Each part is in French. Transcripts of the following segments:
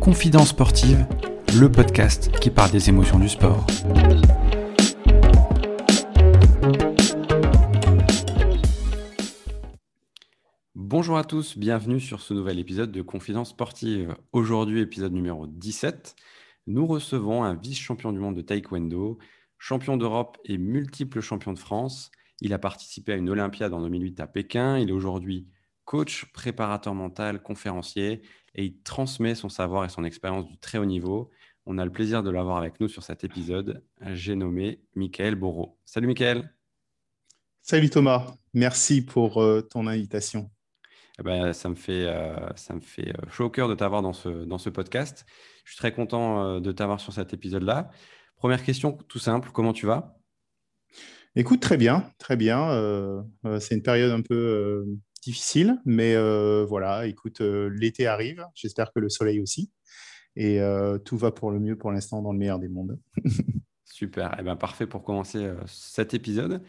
Confidence sportive, le podcast qui parle des émotions du sport. Bonjour à tous, bienvenue sur ce nouvel épisode de Confidence sportive. Aujourd'hui, épisode numéro 17, nous recevons un vice-champion du monde de taekwondo, champion d'Europe et multiple champion de France. Il a participé à une Olympiade en 2008 à Pékin. Il est aujourd'hui coach, préparateur mental, conférencier et il transmet son savoir et son expérience du très haut niveau. On a le plaisir de l'avoir avec nous sur cet épisode. J'ai nommé Michael Borot. Salut Michael. Salut Thomas, merci pour euh, ton invitation. Eh ben, ça me fait, euh, ça me fait euh, chaud au cœur de t'avoir dans ce, dans ce podcast. Je suis très content de t'avoir sur cet épisode-là. Première question, tout simple, comment tu vas? Écoute, très bien, très bien. c'est une période un peu difficile, mais euh, voilà, écoute, euh, l'été arrive, j'espère que le soleil aussi, et euh, tout va pour le mieux pour l'instant dans le meilleur des mondes. Super, eh ben, parfait pour commencer cet épisode.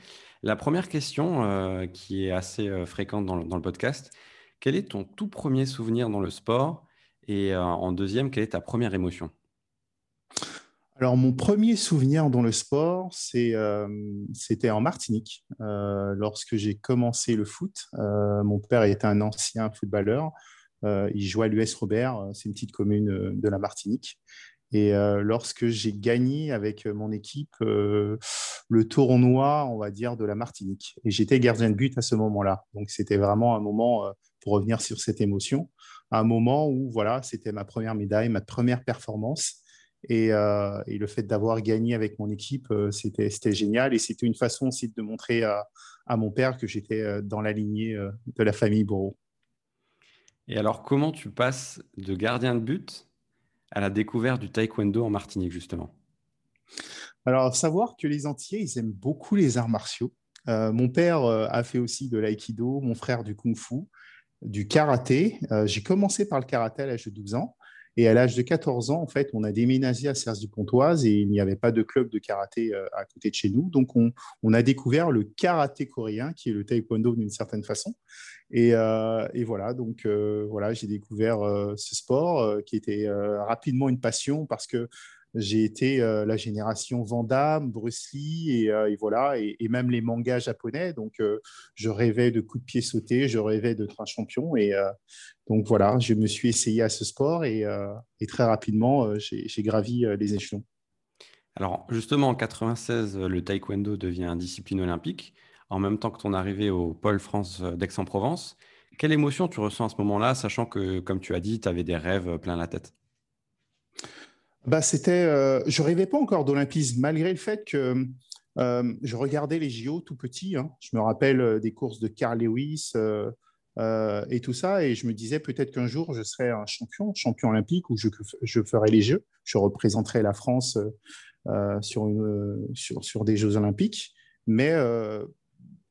La première question qui est assez fréquente dans le, podcast, quel est ton tout premier souvenir dans le sport? Et en deuxième, quelle est ta première émotion? Alors, mon premier souvenir dans le sport, euh, c'était en Martinique. Euh, lorsque j'ai commencé le foot, euh, mon père était un ancien footballeur. il jouait à l'US Robert, c'est une petite commune de la Martinique. Et lorsque j'ai gagné avec mon équipe le tournoi, on va dire, de la Martinique, et j'étais gardien de but à ce moment-là. Donc, c'était vraiment un moment, pour revenir sur cette émotion, un moment où, voilà, c'était ma première médaille, ma première performance. Euh, et, le fait d'avoir gagné avec mon équipe, euh, c'était génial. Et c'était une façon aussi de montrer à, mon père que j'étais euh, dans la lignée de la famille Bourreau. Et alors, comment tu passes de gardien de but à la découverte du taekwondo en Martinique, justement? Alors, savoir que les Antillais, ils aiment beaucoup les arts martiaux. mon père a fait aussi de l'aïkido, mon frère du kung-fu, du karaté. J'ai commencé par le karaté à l'âge de 12 ans. Et à l'âge de 14 ans, en fait, on a déménagé à Cergy-Pontoise et il n'y avait pas de club de karaté euh, à côté de chez nous. Donc, on, a découvert le karaté coréen, qui est le taekwondo d'une certaine façon. Et, euh, voilà, donc euh, voilà, j'ai découvert ce sport qui était rapidement une passion parce que j'ai été euh, la génération Van Bruce Lee et, euh, voilà, et, même les mangas japonais. Donc, euh, je rêvais de coups de pied sautés, je rêvais d'être un champion. Et donc, voilà, je me suis essayé à ce sport et, très rapidement, j'ai gravi les échelons. Alors, justement, en 96, le taekwondo devient une discipline olympique, en même temps que ton arrivée au Pôle France d'Aix-en-Provence. Quelle émotion tu ressens à ce moment-là, sachant que, comme tu as dit, tu avais des rêves plein la tête? Bah, c'était, euh, je rêvais pas encore d'olympisme, malgré le fait que euh, je regardais les JO tout petit. Hein. Je me rappelle euh, des courses de Carl Lewis et tout ça, et je me disais peut-être qu'un jour je serai un champion, champion olympique, ou je, je ferai les Jeux, je représenterai la France sur, sur, sur, des Jeux olympiques. Mais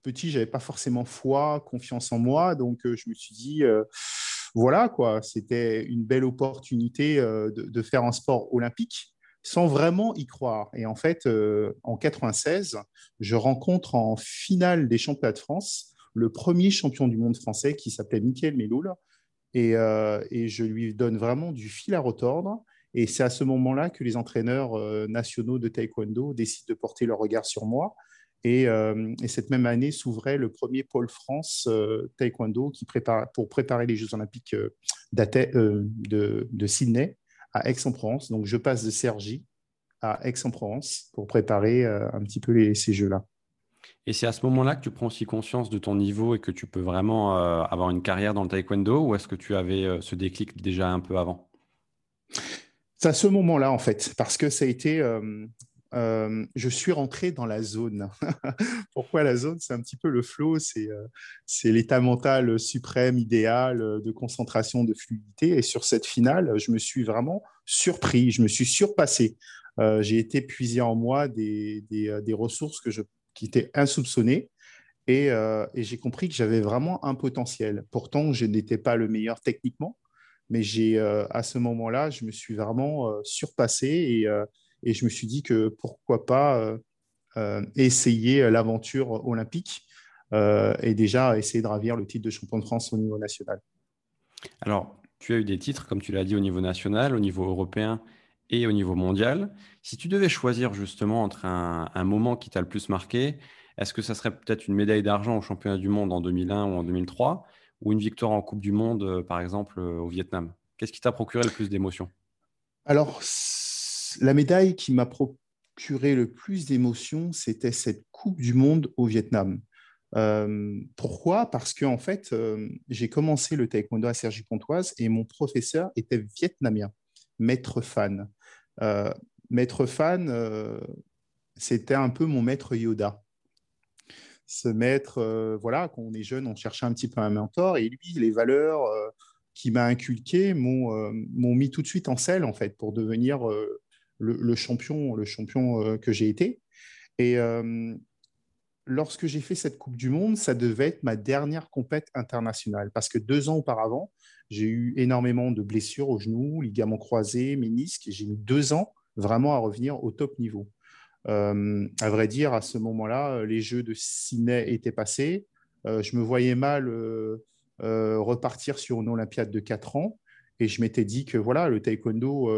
petit, j'avais pas forcément foi, confiance en moi, donc je me suis dit voilà, quoi, c'était une belle opportunité euh, de, faire un sport olympique sans vraiment y croire. Et en fait, euh, en 96, je rencontre en finale des championnats de France le premier champion du monde français qui s'appelait Michael Meloul. Euh, et, je lui donne vraiment du fil à retordre. Et c'est à ce moment-là que les entraîneurs nationaux de taekwondo décident de porter leur regard sur moi euh, et, cette même année s'ouvrait le premier pôle France euh, taekwondo qui prépare, pour préparer les Jeux olympiques euh, de, de, Sydney à Aix-en-Provence. Donc je passe de Cergy à Aix-en-Provence pour préparer un petit peu les, ces Jeux-là. Et c'est à ce moment-là que tu prends aussi conscience de ton niveau et que tu peux vraiment avoir une carrière dans le taekwondo ou est-ce que tu avais ce déclic déjà un peu avant? C'est à ce moment-là en fait, parce que ça a été euh, je suis rentré dans la zone. Pourquoi la zone? C'est un petit peu le flow, euh, c'est l'état mental suprême, idéal euh, de concentration, de fluidité. Et sur cette finale, je me suis vraiment surpris, je me suis surpassé. J'ai été puisé en moi des, ressources que je, qui étaient insoupçonnées. Et, et j'ai compris que j'avais vraiment un potentiel. Pourtant, je n'étais pas le meilleur techniquement, mais j'ai à ce moment-là, je me suis vraiment surpassé et et je me suis dit que pourquoi pas euh, euh, essayer l'aventure olympique. et déjà essayer de ravir le titre de champion de France au niveau national. Alors, tu as eu des titres, comme tu l'as dit, au niveau national, au niveau européen et au niveau mondial. Si tu devais choisir justement entre un, moment qui t'a le plus marqué, est-ce que ça serait peut-être une médaille d'argent au championnat du monde en 2001 ou en 2003 ou une victoire en Coupe du Monde, euh, par exemple, euh, au Vietnam? Qu'est-ce qui t'a procuré le plus d'émotions? Alors, la médaille qui m'a procuré le plus d'émotions, c'était cette Coupe du Monde au Vietnam. Euh, pourquoi? Parce qu'en en fait, j'ai commencé le taekwondo à Sergi Pontoise et mon professeur était vietnamien, maître fan. maître fan, c'était un peu mon maître Yoda ce maître, euh, voilà, quand on est jeune, on cherchait un petit peu un mentor. Et lui, les valeurs euh, qu'il m'a inculquées euh, m'ont mis tout de suite en selle, en fait, pour devenir le, champion, le champion que j'ai été. Et lorsque j'ai fait cette Coupe du Monde, ça devait être ma dernière compète internationale. Parce que deux ans auparavant, j'ai eu énormément de blessures aux genoux, ligaments croisés, ménisques, j'ai mis deux ans vraiment à revenir au top niveau. Euh, à vrai dire, à ce moment-là, euh, les Jeux de Sydney étaient passés. Euh, je me voyais mal repartir sur une Olympiade de 4 ans. Et je m'étais dit que voilà, le taekwondo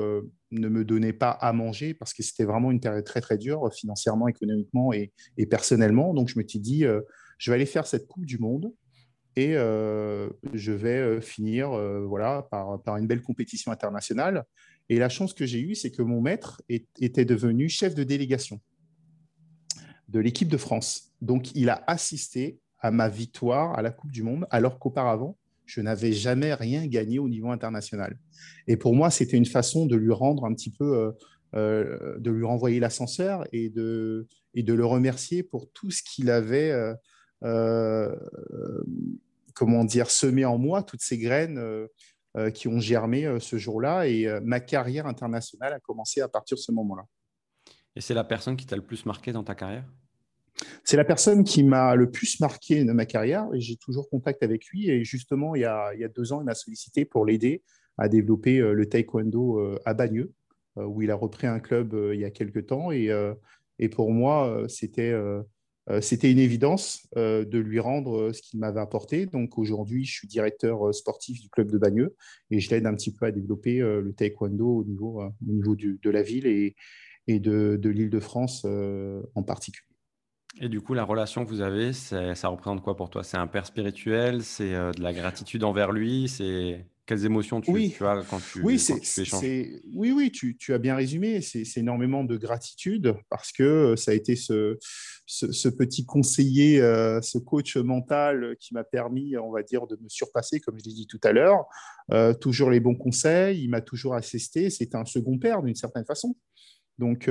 ne me donnait pas à manger parce que c'était vraiment une période très très dure financièrement, économiquement et, personnellement. Donc je me suis dit, je vais aller faire cette Coupe du Monde et je vais finir voilà, par, par, une belle compétition internationale. Et la chance que j'ai eue, c'est que mon maître était devenu chef de délégation de l'équipe de France. Donc, il a assisté à ma victoire à la Coupe du Monde, alors qu'auparavant, je n'avais jamais rien gagné au niveau international. Et pour moi, c'était une façon de lui rendre un petit peu, euh, euh, de lui renvoyer l'ascenseur et de, et de le remercier pour tout ce qu'il avait, euh, comment dire, semé en moi, toutes ces graines qui ont germé ce jour-là. Et ma carrière internationale a commencé à partir de ce moment-là. Et c'est la personne qui t'a le plus marqué dans ta carrière? C'est la personne qui m'a le plus marqué de ma carrière. Et j'ai toujours contact avec lui. Et justement, il y a, deux ans, il m'a sollicité pour l'aider à développer le taekwondo à Bagneux, où il a repris un club il y a quelques temps. Et, pour moi, c'était euh, une évidence euh, de lui rendre euh, ce qu'il m'avait apporté. Donc aujourd'hui, je suis directeur sportif du club de Bagneux et je l'aide un petit peu à développer le taekwondo au niveau, au niveau de la ville et, de, de l'île de France en particulier. Et du coup, la relation que vous avez, ça représente quoi pour toi? C'est un père spirituel? C'est de la gratitude envers lui? C'est quelles émotions tu, oui. as quand tu, oui, Oui, oui, tu, tu, as bien résumé. C'est énormément de gratitude parce que euh, ça a été ce, ce, petit conseiller, euh, ce coach mental qui m'a permis, on va dire, de me surpasser, comme je l'ai dit tout à l'heure. Euh, toujours les bons conseils, il m'a toujours assisté. C'est un second père d'une certaine façon. Donc,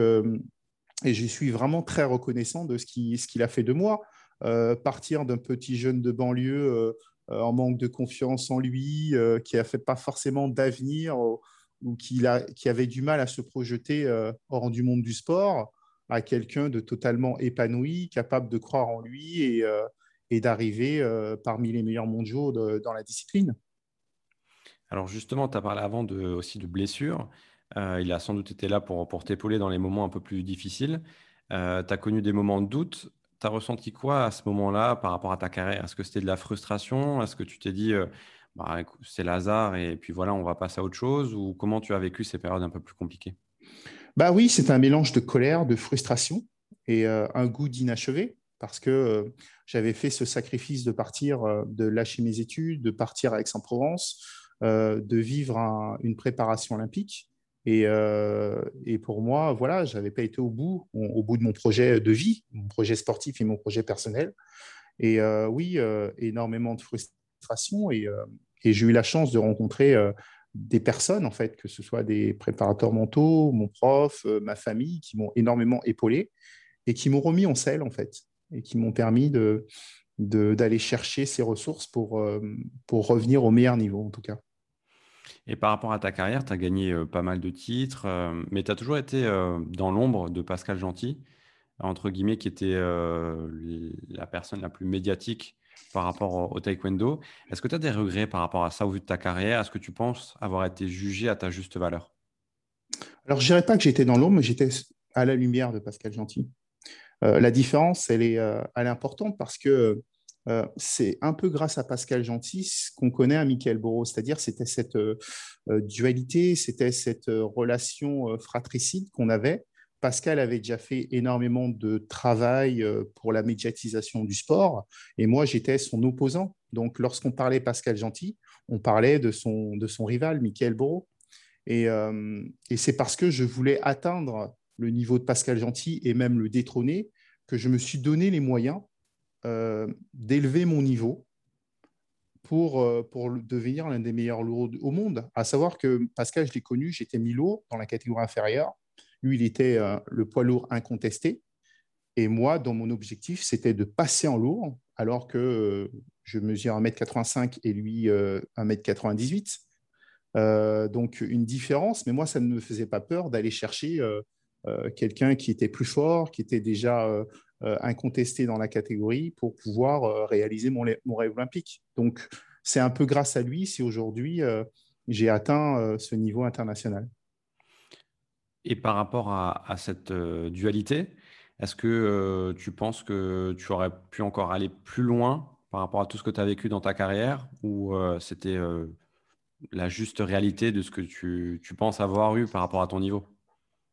et je suis vraiment très reconnaissant de ce qu'il a fait de moi. partir d'un petit jeune de banlieue euh, en manque de confiance en lui, euh, qui a fait pas forcément d'avenir ou qui, avait du mal à se projeter euh, hors du monde du sport, à quelqu'un de totalement épanoui, capable de croire en lui et, d'arriver parmi les meilleurs mondiaux dans la discipline. Alors justement, tu as parlé avant aussi de blessures. Il a sans doute été là pour, pour t'épauler dans les moments un peu plus difficiles. tu as connu des moments de doute. Tu as ressenti quoi à ce moment-là par rapport à ta carrière? Est-ce que c'était de la frustration? Est-ce que tu t'es dit, euh, bah, c'est Lazare et puis voilà, on va passer à autre chose? Ou comment tu as vécu ces périodes un peu plus compliquées? Bah oui, c'est un mélange de colère, de frustration et euh, un goût d'inachevé parce que euh, j'avais fait ce sacrifice de partir, de lâcher mes études, de partir à Aix-en-Provence, de vivre une préparation olympique euh, et, pour moi, voilà, je n'avais pas été au bout, au bout de mon projet de vie, mon projet sportif et mon projet personnel. Et euh, oui, euh, énormément de frustration. Et, j'ai eu la chance de rencontrer des personnes, en fait, que ce soit des préparateurs mentaux, mon prof, ma famille, qui m'ont énormément épaulé et qui m'ont remis en selle, en fait, et qui m'ont permis de, d'aller chercher ces ressources pour, pour revenir au meilleur niveau, en tout cas. Et par rapport à ta carrière, tu as gagné euh, pas mal de titres, euh, mais tu as toujours été euh, dans l'ombre de Pascal Gentil, entre guillemets, qui était la personne la plus médiatique par rapport au, taekwondo. Est-ce que tu as des regrets par rapport à ça au vu de ta carrière? Est-ce que tu penses avoir été jugé à ta juste valeur? Alors, je dirais pas que j'étais dans l'ombre, mais j'étais à la lumière de Pascal Gentil. la différence, elle est, elle est importante parce que c'est un peu grâce à Pascal Gentil qu'on connaît à Michael Bourreau, c'est-à-dire c'était cette dualité, c'était cette relation fratricide qu'on avait. Pascal avait déjà fait énormément de travail pour la médiatisation du sport et moi j'étais son opposant. Donc lorsqu'on parlait Pascal Gentil, on parlait de son, de son rival, Michael Bourreau. Et, et c'est parce que je voulais atteindre le niveau de Pascal Gentil et même le détrôner que je me suis donné les moyens euh, d'élever mon niveau pour, euh, pour devenir l'un des meilleurs lourds au monde. À savoir que Pascal, je l'ai connu, j'étais mi-lourd dans la catégorie inférieure. Lui, il était euh, le poids lourd incontesté. Et moi, dans mon objectif, c'était de passer en lourd, alors que je mesure 1m85 et lui 1m98. donc une différence, mais moi, ça ne me faisait pas peur d'aller chercher quelqu'un qui était plus fort, qui était déjà euh, incontesté dans la catégorie pour pouvoir euh, réaliser mon, rêve olympique. Donc, c'est un peu grâce à lui si aujourd'hui euh, j'ai atteint ce niveau international. Et par rapport à, cette dualité, est-ce que tu penses que tu aurais pu encore aller plus loin par rapport à tout ce que tu as vécu dans ta carrière ou c'était la juste réalité de ce que tu penses avoir eu par rapport à ton niveau?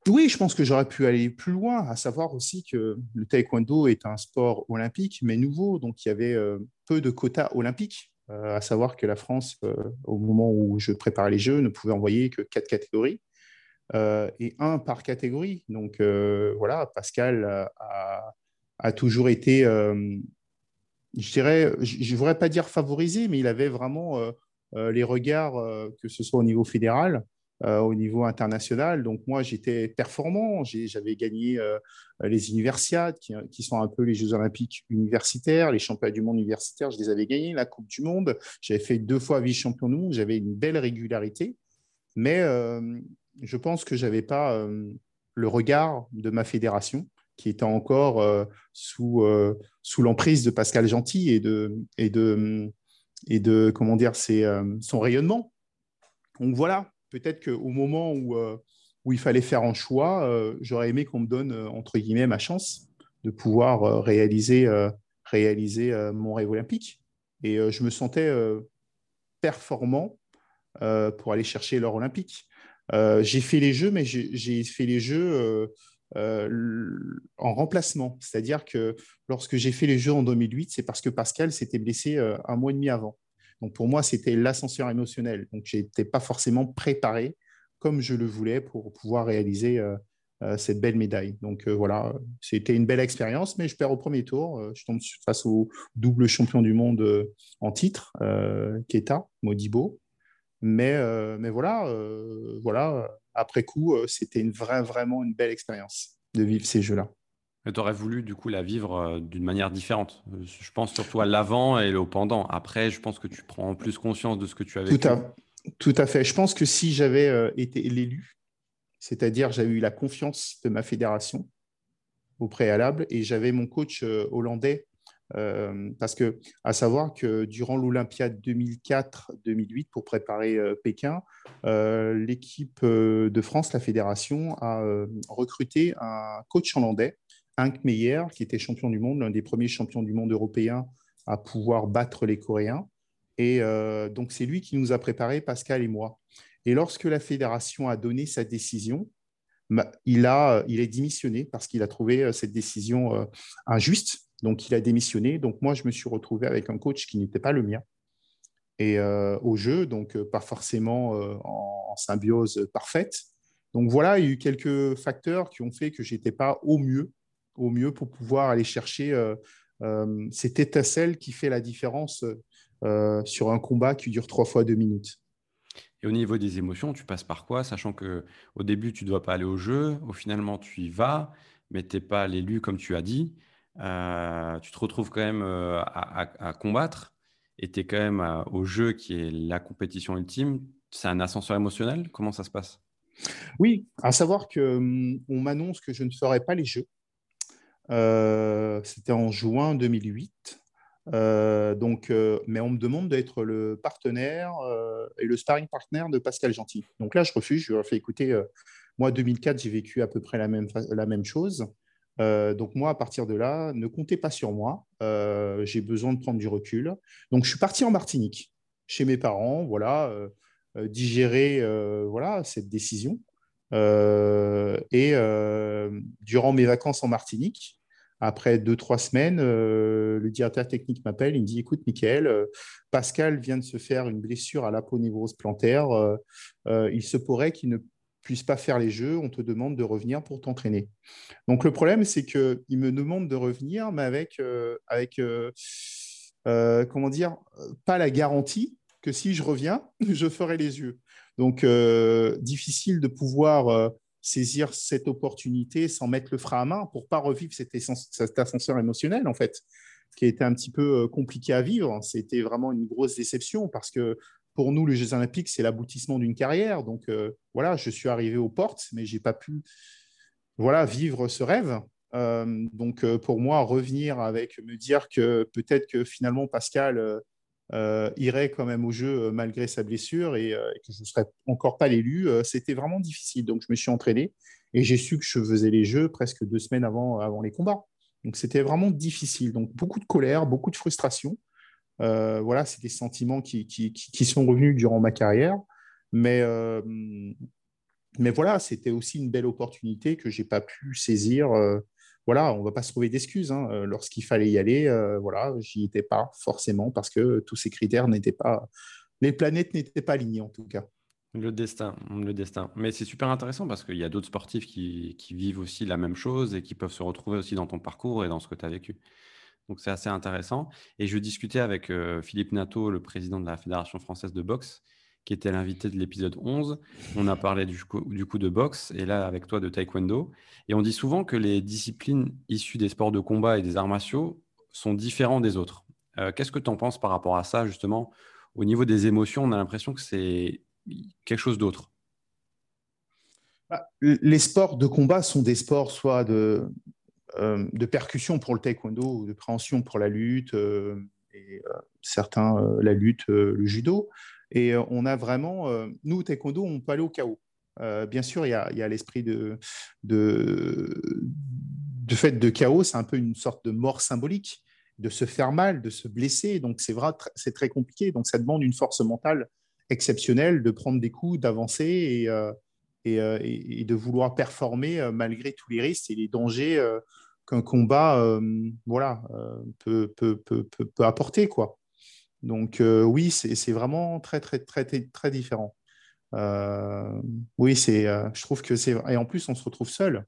Oui, je pense que j'aurais pu aller plus loin, à savoir aussi que le taekwondo est un sport olympique, mais nouveau, donc il y avait euh, peu de quotas olympiques, euh, à savoir que la France, euh, au moment où je préparais les Jeux, ne pouvait envoyer que quatre catégories, et un par catégorie. Donc voilà, Pascal a, toujours été, je dirais, je ne voudrais pas dire favorisé, mais il avait vraiment les regards, que ce soit au niveau fédéral, euh, au niveau international. Donc moi, j'étais performant. J'avais gagné euh, les universiades, qui, sont un peu les Jeux olympiques universitaires, les championnats du monde universitaires, je les avais gagnés, la Coupe du Monde. J'avais fait deux fois vice-champion du monde. J'avais une belle régularité. Mais euh, je pense que je n'avais pas le regard de ma fédération, qui était encore sous, sous l'emprise de Pascal Gentil et de, et de, et de comment dire, son rayonnement. Donc voilà, peut-être qu'au moment où, euh, où il fallait faire un choix, euh, j'aurais aimé qu'on me donne, euh, entre guillemets, ma chance de pouvoir réaliser, réaliser mon rêve olympique. Et je me sentais performant pour aller chercher l'or olympique. j'ai fait les jeux, mais j'ai fait les jeux en remplacement. C'est-à-dire que lorsque j'ai fait les jeux en 2008, c'est parce que Pascal s'était blessé un mois et demi avant. Donc pour moi, c'était l'ascenseur émotionnel. Donc je n'étais pas forcément préparé comme je le voulais pour pouvoir réaliser euh, euh, cette belle médaille. Donc euh, voilà, c'était une belle expérience, mais je perds au premier tour. je tombe face au double champion du monde en titre, Keta, Modibo. Mais, voilà, voilà, après coup, c'était une vraie, vraiment une belle expérience de vivre ces jeux-là tu aurais voulu du coup la vivre euh, d'une manière différente. Euh, je pense surtout à l'avant et au pendant. Après, je pense que tu prends plus conscience de ce que tu avais tout à, tout à fait. Je pense que si j'avais euh, été l'élu, c'est-à-dire j'avais eu la confiance de ma fédération au préalable et j'avais mon coach hollandais parce que, à savoir que durant l'Olympiade 2004-2008, pour préparer Pékin, l'équipe de France, la fédération, a recruté un coach hollandais Hank Meyer, qui était champion du monde, l'un des premiers champions du monde européens à pouvoir battre les Coréens. Et euh, donc, c'est lui qui nous a préparé, Pascal et moi. Et lorsque la fédération a donné sa décision, il, a, il est démissionné parce qu'il a trouvé euh, cette décision euh, injuste. Donc, il a démissionné. Donc, moi, je me suis retrouvé avec un coach qui n'était pas le mien. Et au jeu, donc pas forcément en, en, symbiose parfaite. Donc voilà, il y a eu quelques facteurs qui ont fait que je n'étais pas au mieux au mieux pour pouvoir aller chercher euh, euh, cette étincelle qui fait la différence euh, sur un combat qui dure trois fois deux minutes. Et au niveau des émotions, tu passes par quoi Sachant que au début, tu ne dois pas aller au jeu, au finalement, tu y vas, mais tu n'es pas l'élu comme tu as dit. tu te retrouves quand même à, combattre et tu es quand même au jeu qui est la compétition ultime. C'est un ascenseur émotionnel? Comment ça se passe? Oui, à savoir qu'on hum, m'annonce que je ne ferai pas les jeux. Euh, c'était en juin 2008. Euh, donc, euh, mais on me demande d'être le partenaire et le sparring partner de Pascal Gentil. Donc là, je refuse. Je ai fait écouter, moi, 2004, j'ai vécu à peu près la même, la même chose. donc moi, à partir de là, ne comptez pas sur moi. J'ai besoin de prendre du recul. Donc je suis parti en Martinique, chez mes parents, voilà, digérer voilà, cette décision. Et durant mes vacances en Martinique, après deux, trois semaines, euh, le directeur technique m'appelle, il me dit, écoute, Michael, euh, Pascal vient de se faire une blessure à l'aponévrose plantaire. Euh, il se pourrait qu'il ne puisse pas faire les jeux. On te demande de revenir pour t'entraîner. Donc, le problème, c'est qu'il me demande de revenir, mais avec, avec comment dire, pas la garantie que si je reviens, je ferai les yeux. Donc, difficile de pouvoir saisir cette opportunité sans mettre le frein à main pour pas revivre cet, ascenseur émotionnel, en fait, qui a été un petit peu euh, compliqué à vivre. C'était vraiment une grosse déception parce que pour nous, les Jeux Olympiques, c'est l'aboutissement d'une carrière. Donc euh, voilà, je suis arrivé aux portes, mais j'ai pas pu voilà, vivre ce rêve. Euh, donc pour moi, revenir avec me dire que peut-être que finalement Pascal euh, irait quand même au jeu euh, malgré sa blessure et, euh, que je ne serais encore pas l'élu, c'était vraiment difficile. Donc je me suis entraîné et j'ai su que je faisais les jeux presque deux semaines avant, avant les combats. Donc c'était vraiment difficile. Donc beaucoup de colère, beaucoup de frustration. voilà, c'est des sentiments qui, qui, qui, sont revenus durant ma carrière. Mais, mais voilà, c'était aussi une belle opportunité que je n'ai pas pu saisir voilà, on ne va pas se trouver d'excuses. Hein. Euh, lorsqu'il fallait y aller, euh, voilà, j'y étais pas forcément parce que tous ces critères n'étaient pas, les planètes n'étaient pas alignées en tout cas. Le destin, le destin. Mais c'est super intéressant parce qu'il y a d'autres sportifs qui, vivent aussi la même chose et qui peuvent se retrouver aussi dans ton parcours et dans ce que tu as vécu. Donc c'est assez intéressant. Et je discutais avec euh, Philippe Nato, le président de la Fédération française de boxe, qui était l'invité de l'épisode 11. On a parlé du coup, de boxe et là avec toi de taekwondo. Et on dit souvent que les disciplines issues des sports de combat et des arts martiaux sont différents des autres. Euh, qu'est-ce que tu en penses par rapport à ça justement? Au niveau des émotions, on a l'impression que c'est quelque chose d'autre. Bah, les sports de combat sont des sports soit de, euh, de percussion pour le taekwondo ou de préhension pour la lutte, euh, et certains la lutte, le judo. Et euh, on a vraiment, euh, nous, taekwondo, on peut aller au chaos. Euh, bien sûr, il y a, l'esprit de, de, de, fait de chaos, c'est un peu une sorte de mort symbolique, de se faire mal, de se blesser. Donc, c'est vrai, c'est très compliqué. Donc, ça demande une force mentale exceptionnelle de prendre des coups, d'avancer et, de vouloir performer malgré tous les risques et les dangers qu'un combat voilà, peut, peut, apporter. Quoi. Donc euh, oui, c'est vraiment très, très, très, très différent. Euh, oui, c'est, euh, je trouve que c'est... Et en plus, on se retrouve seul.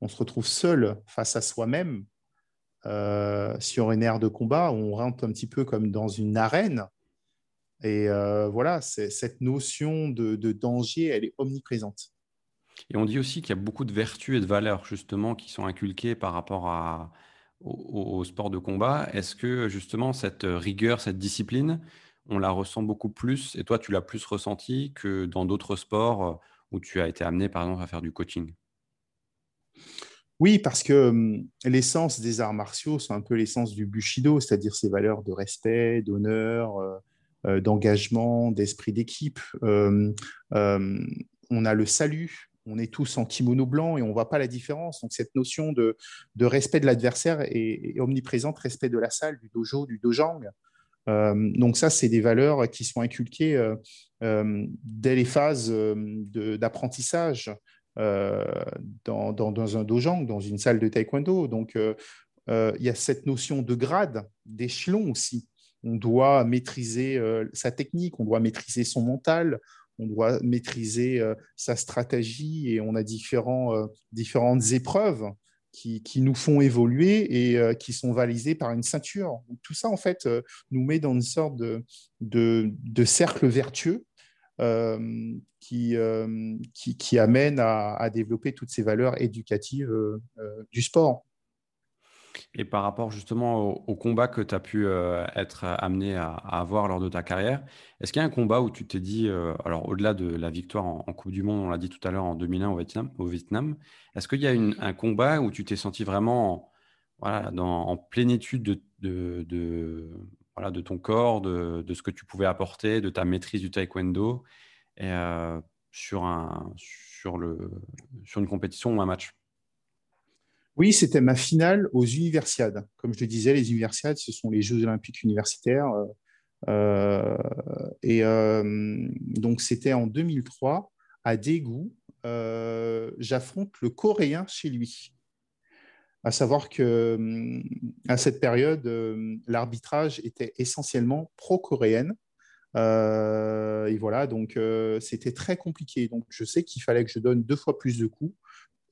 On se retrouve seul face à soi-même sur une aire de combat où on rentre un petit peu comme dans une arène. Et voilà, cette notion de, de, danger, elle est omniprésente. Et on dit aussi qu'il y a beaucoup de vertus et de valeurs justement qui sont inculquées par rapport à, au, sport de combat. Est-ce que justement cette rigueur, cette discipline, on la ressent beaucoup plus et toi tu l'as plus ressenti que dans d'autres sports euh, où tu as été amené par exemple à faire du coaching? Oui, parce que hum, l'essence des arts martiaux, c'est un peu l'essence du Bushido, c'est-à-dire ces valeurs de respect, d'honneur, euh, euh, d'engagement, d'esprit d'équipe. Hum, hum, on a le salut, on est tous en kimono blanc et on ne voit pas la différence. Donc, cette notion de, respect de l'adversaire est, omniprésente, respect de la salle, du dojo, du dojang. Euh, donc, ça, c'est des valeurs qui sont inculquées euh, euh, dès les phases d'apprentissage dans, dans, un dojang, dans une salle de taekwondo. Donc, il y a cette notion de grade, d'échelon aussi. On doit maîtriser sa technique, on doit maîtriser son mental, on doit maîtriser euh, sa stratégie et on a différents, euh, différentes épreuves qui, nous font évoluer et euh, qui sont validées par une ceinture. tout ça, en fait, nous met dans une sorte de, de, cercle vertueux qui, qui, amène à, développer toutes ces valeurs éducatives du sport. Et par rapport justement au, combat que tu as pu euh, être amené à, avoir lors de ta carrière, est-ce qu'il y a un combat où tu t'es dit, euh, alors au-delà de la victoire en, Coupe du Monde, on l'a dit tout à l'heure en 2001 au Vietnam, au Vietnam est-ce qu'il y a un combat où tu t'es senti vraiment voilà, dans, en plénitude de, de, voilà, de ton corps, de, de, ce que tu pouvais apporter, de ta maîtrise du taekwondo et, euh, sur, un, sur, le, sur une compétition ou un match? Oui, c'était ma finale aux universiades. Comme je le disais, les universiades, ce sont les Jeux olympiques universitaires. Euh, et euh, donc, c'était en 2003, à Daegu. Euh, j'affronte le Coréen chez lui. À savoir que à cette période, l'arbitrage était essentiellement pro-coréenne. et voilà, donc c'était très compliqué. Donc je sais qu'il fallait que je donne deux fois plus de coups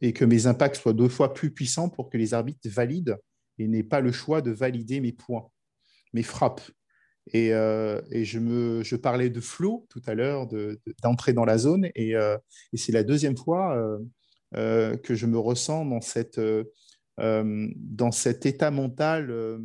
et que mes impacts soient deux fois plus puissants pour que les arbitres valident et n'aient pas le choix de valider mes points, mes frappes. Et, euh, je, parlais de flow tout à l'heure, d'entrer dans la zone. Et, euh, c'est la deuxième fois euh, que je me ressens dans cet état mental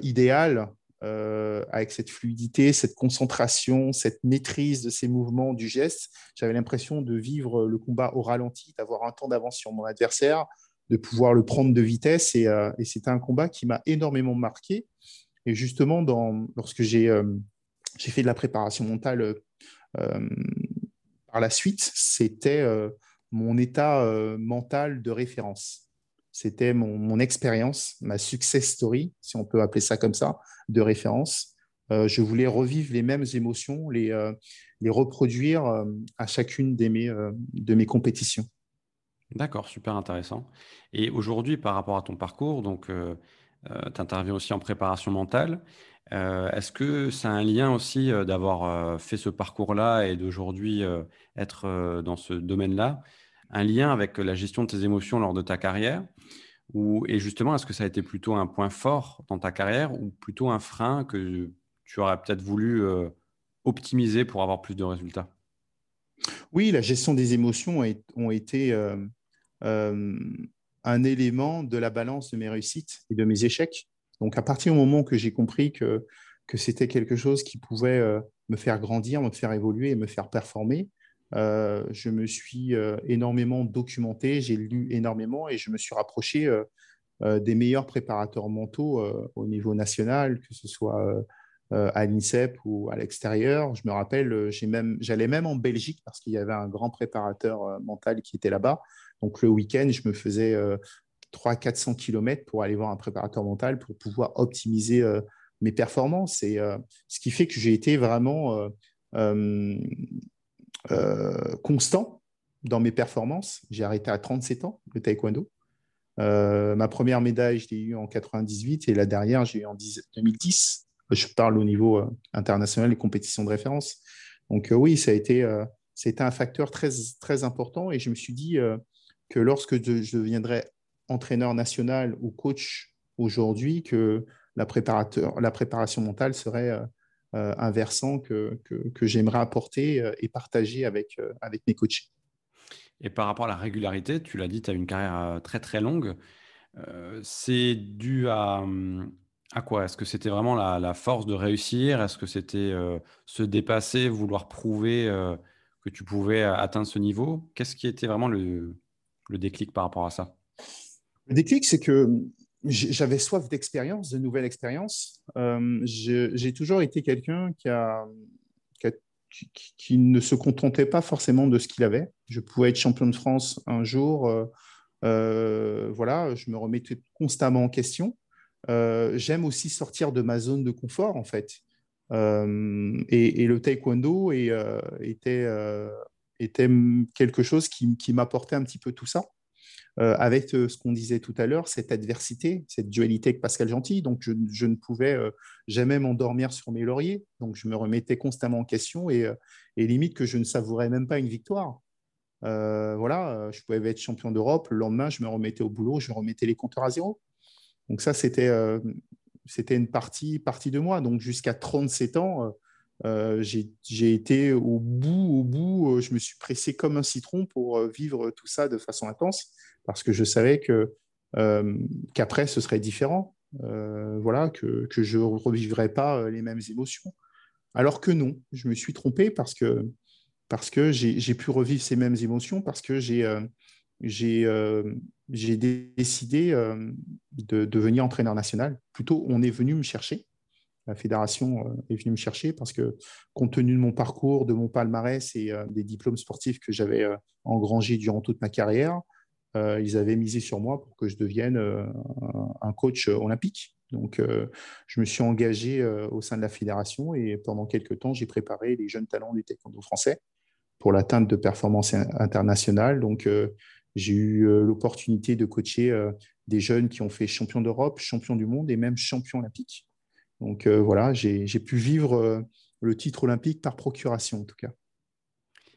idéal euh, avec cette fluidité, cette concentration, cette maîtrise de ces mouvements du geste. J'avais l'impression de vivre le combat au ralenti, d'avoir un temps d'avance sur mon adversaire, de pouvoir le prendre de vitesse. Et, euh, c'était un combat qui m'a énormément marqué. Et justement, lorsque j'ai euh, fait de la préparation mentale par la suite, c'était mon état mental de référence. C'était mon, expérience, ma success story, si on peut appeler ça comme ça, de référence. Euh, je voulais revivre les mêmes émotions, les, euh, les reproduire euh, à chacune de mes, de mes compétitions. D'accord, super intéressant. Et aujourd'hui, par rapport à ton parcours, donc tu interviens aussi en préparation mentale. Est-ce que c'est un lien aussi d'avoir fait ce parcours-là et d'aujourd'hui être dans ce domaine-là? Un lien avec la gestion de tes émotions lors de ta carrière ou, Et justement, est-ce que ça a été plutôt un point fort dans ta carrière ou plutôt un frein que tu aurais peut-être voulu euh, optimiser pour avoir plus de résultats? Oui, la gestion des émotions ont été euh, euh, un élément de la balance de mes réussites et de mes échecs. Donc, à partir du moment que j'ai compris que, que c'était quelque chose qui pouvait me faire grandir, me faire évoluer et me faire performer, euh, je me suis euh, énormément documenté, j'ai lu énormément et je me suis rapproché euh, des meilleurs préparateurs mentaux au niveau national, que ce soit à l'INSEP ou à l'extérieur. Je me rappelle, j'allais même, en Belgique parce qu'il y avait un grand préparateur mental qui était là-bas. Donc le week-end, je me faisais 300-400 km pour aller voir un préparateur mental pour pouvoir optimiser mes performances. Et ce qui fait que j'ai été vraiment constant dans mes performances. J'ai arrêté à 37 ans le taekwondo. Euh, ma première médaille, je l'ai eue en 98 et la dernière, j'ai eu en 2010. Je parle au niveau euh, international des compétitions de référence. Donc oui, ça a été, un facteur très, très important et je me suis dit que lorsque je, deviendrais entraîneur national ou coach aujourd'hui, que la, préparateur, la préparation mentale serait euh, un versant que, que, j'aimerais apporter euh, et partager avec, euh, avec mes coachs. Et par rapport à la régularité, tu l'as dit, tu as une carrière très très longue. c'est dû à, hum, à quoi? Est-ce que c'était vraiment la, la, force de réussir? Est-ce que c'était se dépasser, vouloir prouver que tu pouvais atteindre ce niveau? Qu'est-ce qui était vraiment le, le déclic par rapport à ça? Le déclic, c'est que j'avais soif d'expérience, de nouvelles expériences. Euh, j'ai toujours été quelqu'un qui, ne se contentait pas forcément de ce qu'il avait. Je pouvais être champion de France un jour. Euh, euh, voilà, je me remettais constamment en question. J'aime aussi sortir de ma zone de confort, en fait. Et, le taekwondo était, quelque chose qui m'apportait un petit peu tout ça. Euh, avec euh, ce qu'on disait tout à l'heure, cette adversité, cette dualité avec Pascal Gentil. Donc, je, ne pouvais euh, jamais m'endormir sur mes lauriers. Donc, je me remettais constamment en question et, limite que je ne savourais même pas une victoire. voilà, je pouvais être champion d'Europe. Le lendemain, je me remettais au boulot, je remettais les compteurs à zéro. Donc, ça, c'était c'était une partie, partie de moi. Donc, jusqu'à 37 ans, j'ai été au bout, au bout. je me suis pressé comme un citron pour vivre tout ça de façon intense parce que je savais que euh, qu'après ce serait différent, euh, voilà, que, que je ne revivrais pas euh, les mêmes émotions. Alors que non, je me suis trompé parce que, parce que j'ai pu revivre ces mêmes émotions, parce que j'ai j'ai décidé de devenir entraîneur national. Plutôt, on est venu me chercher. La fédération est venue me chercher parce que, compte tenu de mon parcours, de mon palmarès et des diplômes sportifs que j'avais engrangés durant toute ma carrière, ils avaient misé sur moi pour que je devienne un coach olympique. Donc, je me suis engagé au sein de la fédération et pendant quelques temps, j'ai préparé les jeunes talents du taekwondo français pour l'atteinte de performances internationales. Donc, j'ai eu l'opportunité de coacher des jeunes qui ont fait champion d'Europe, champion du monde et même champion olympique. Donc voilà, j'ai pu vivre le titre olympique par procuration en tout cas.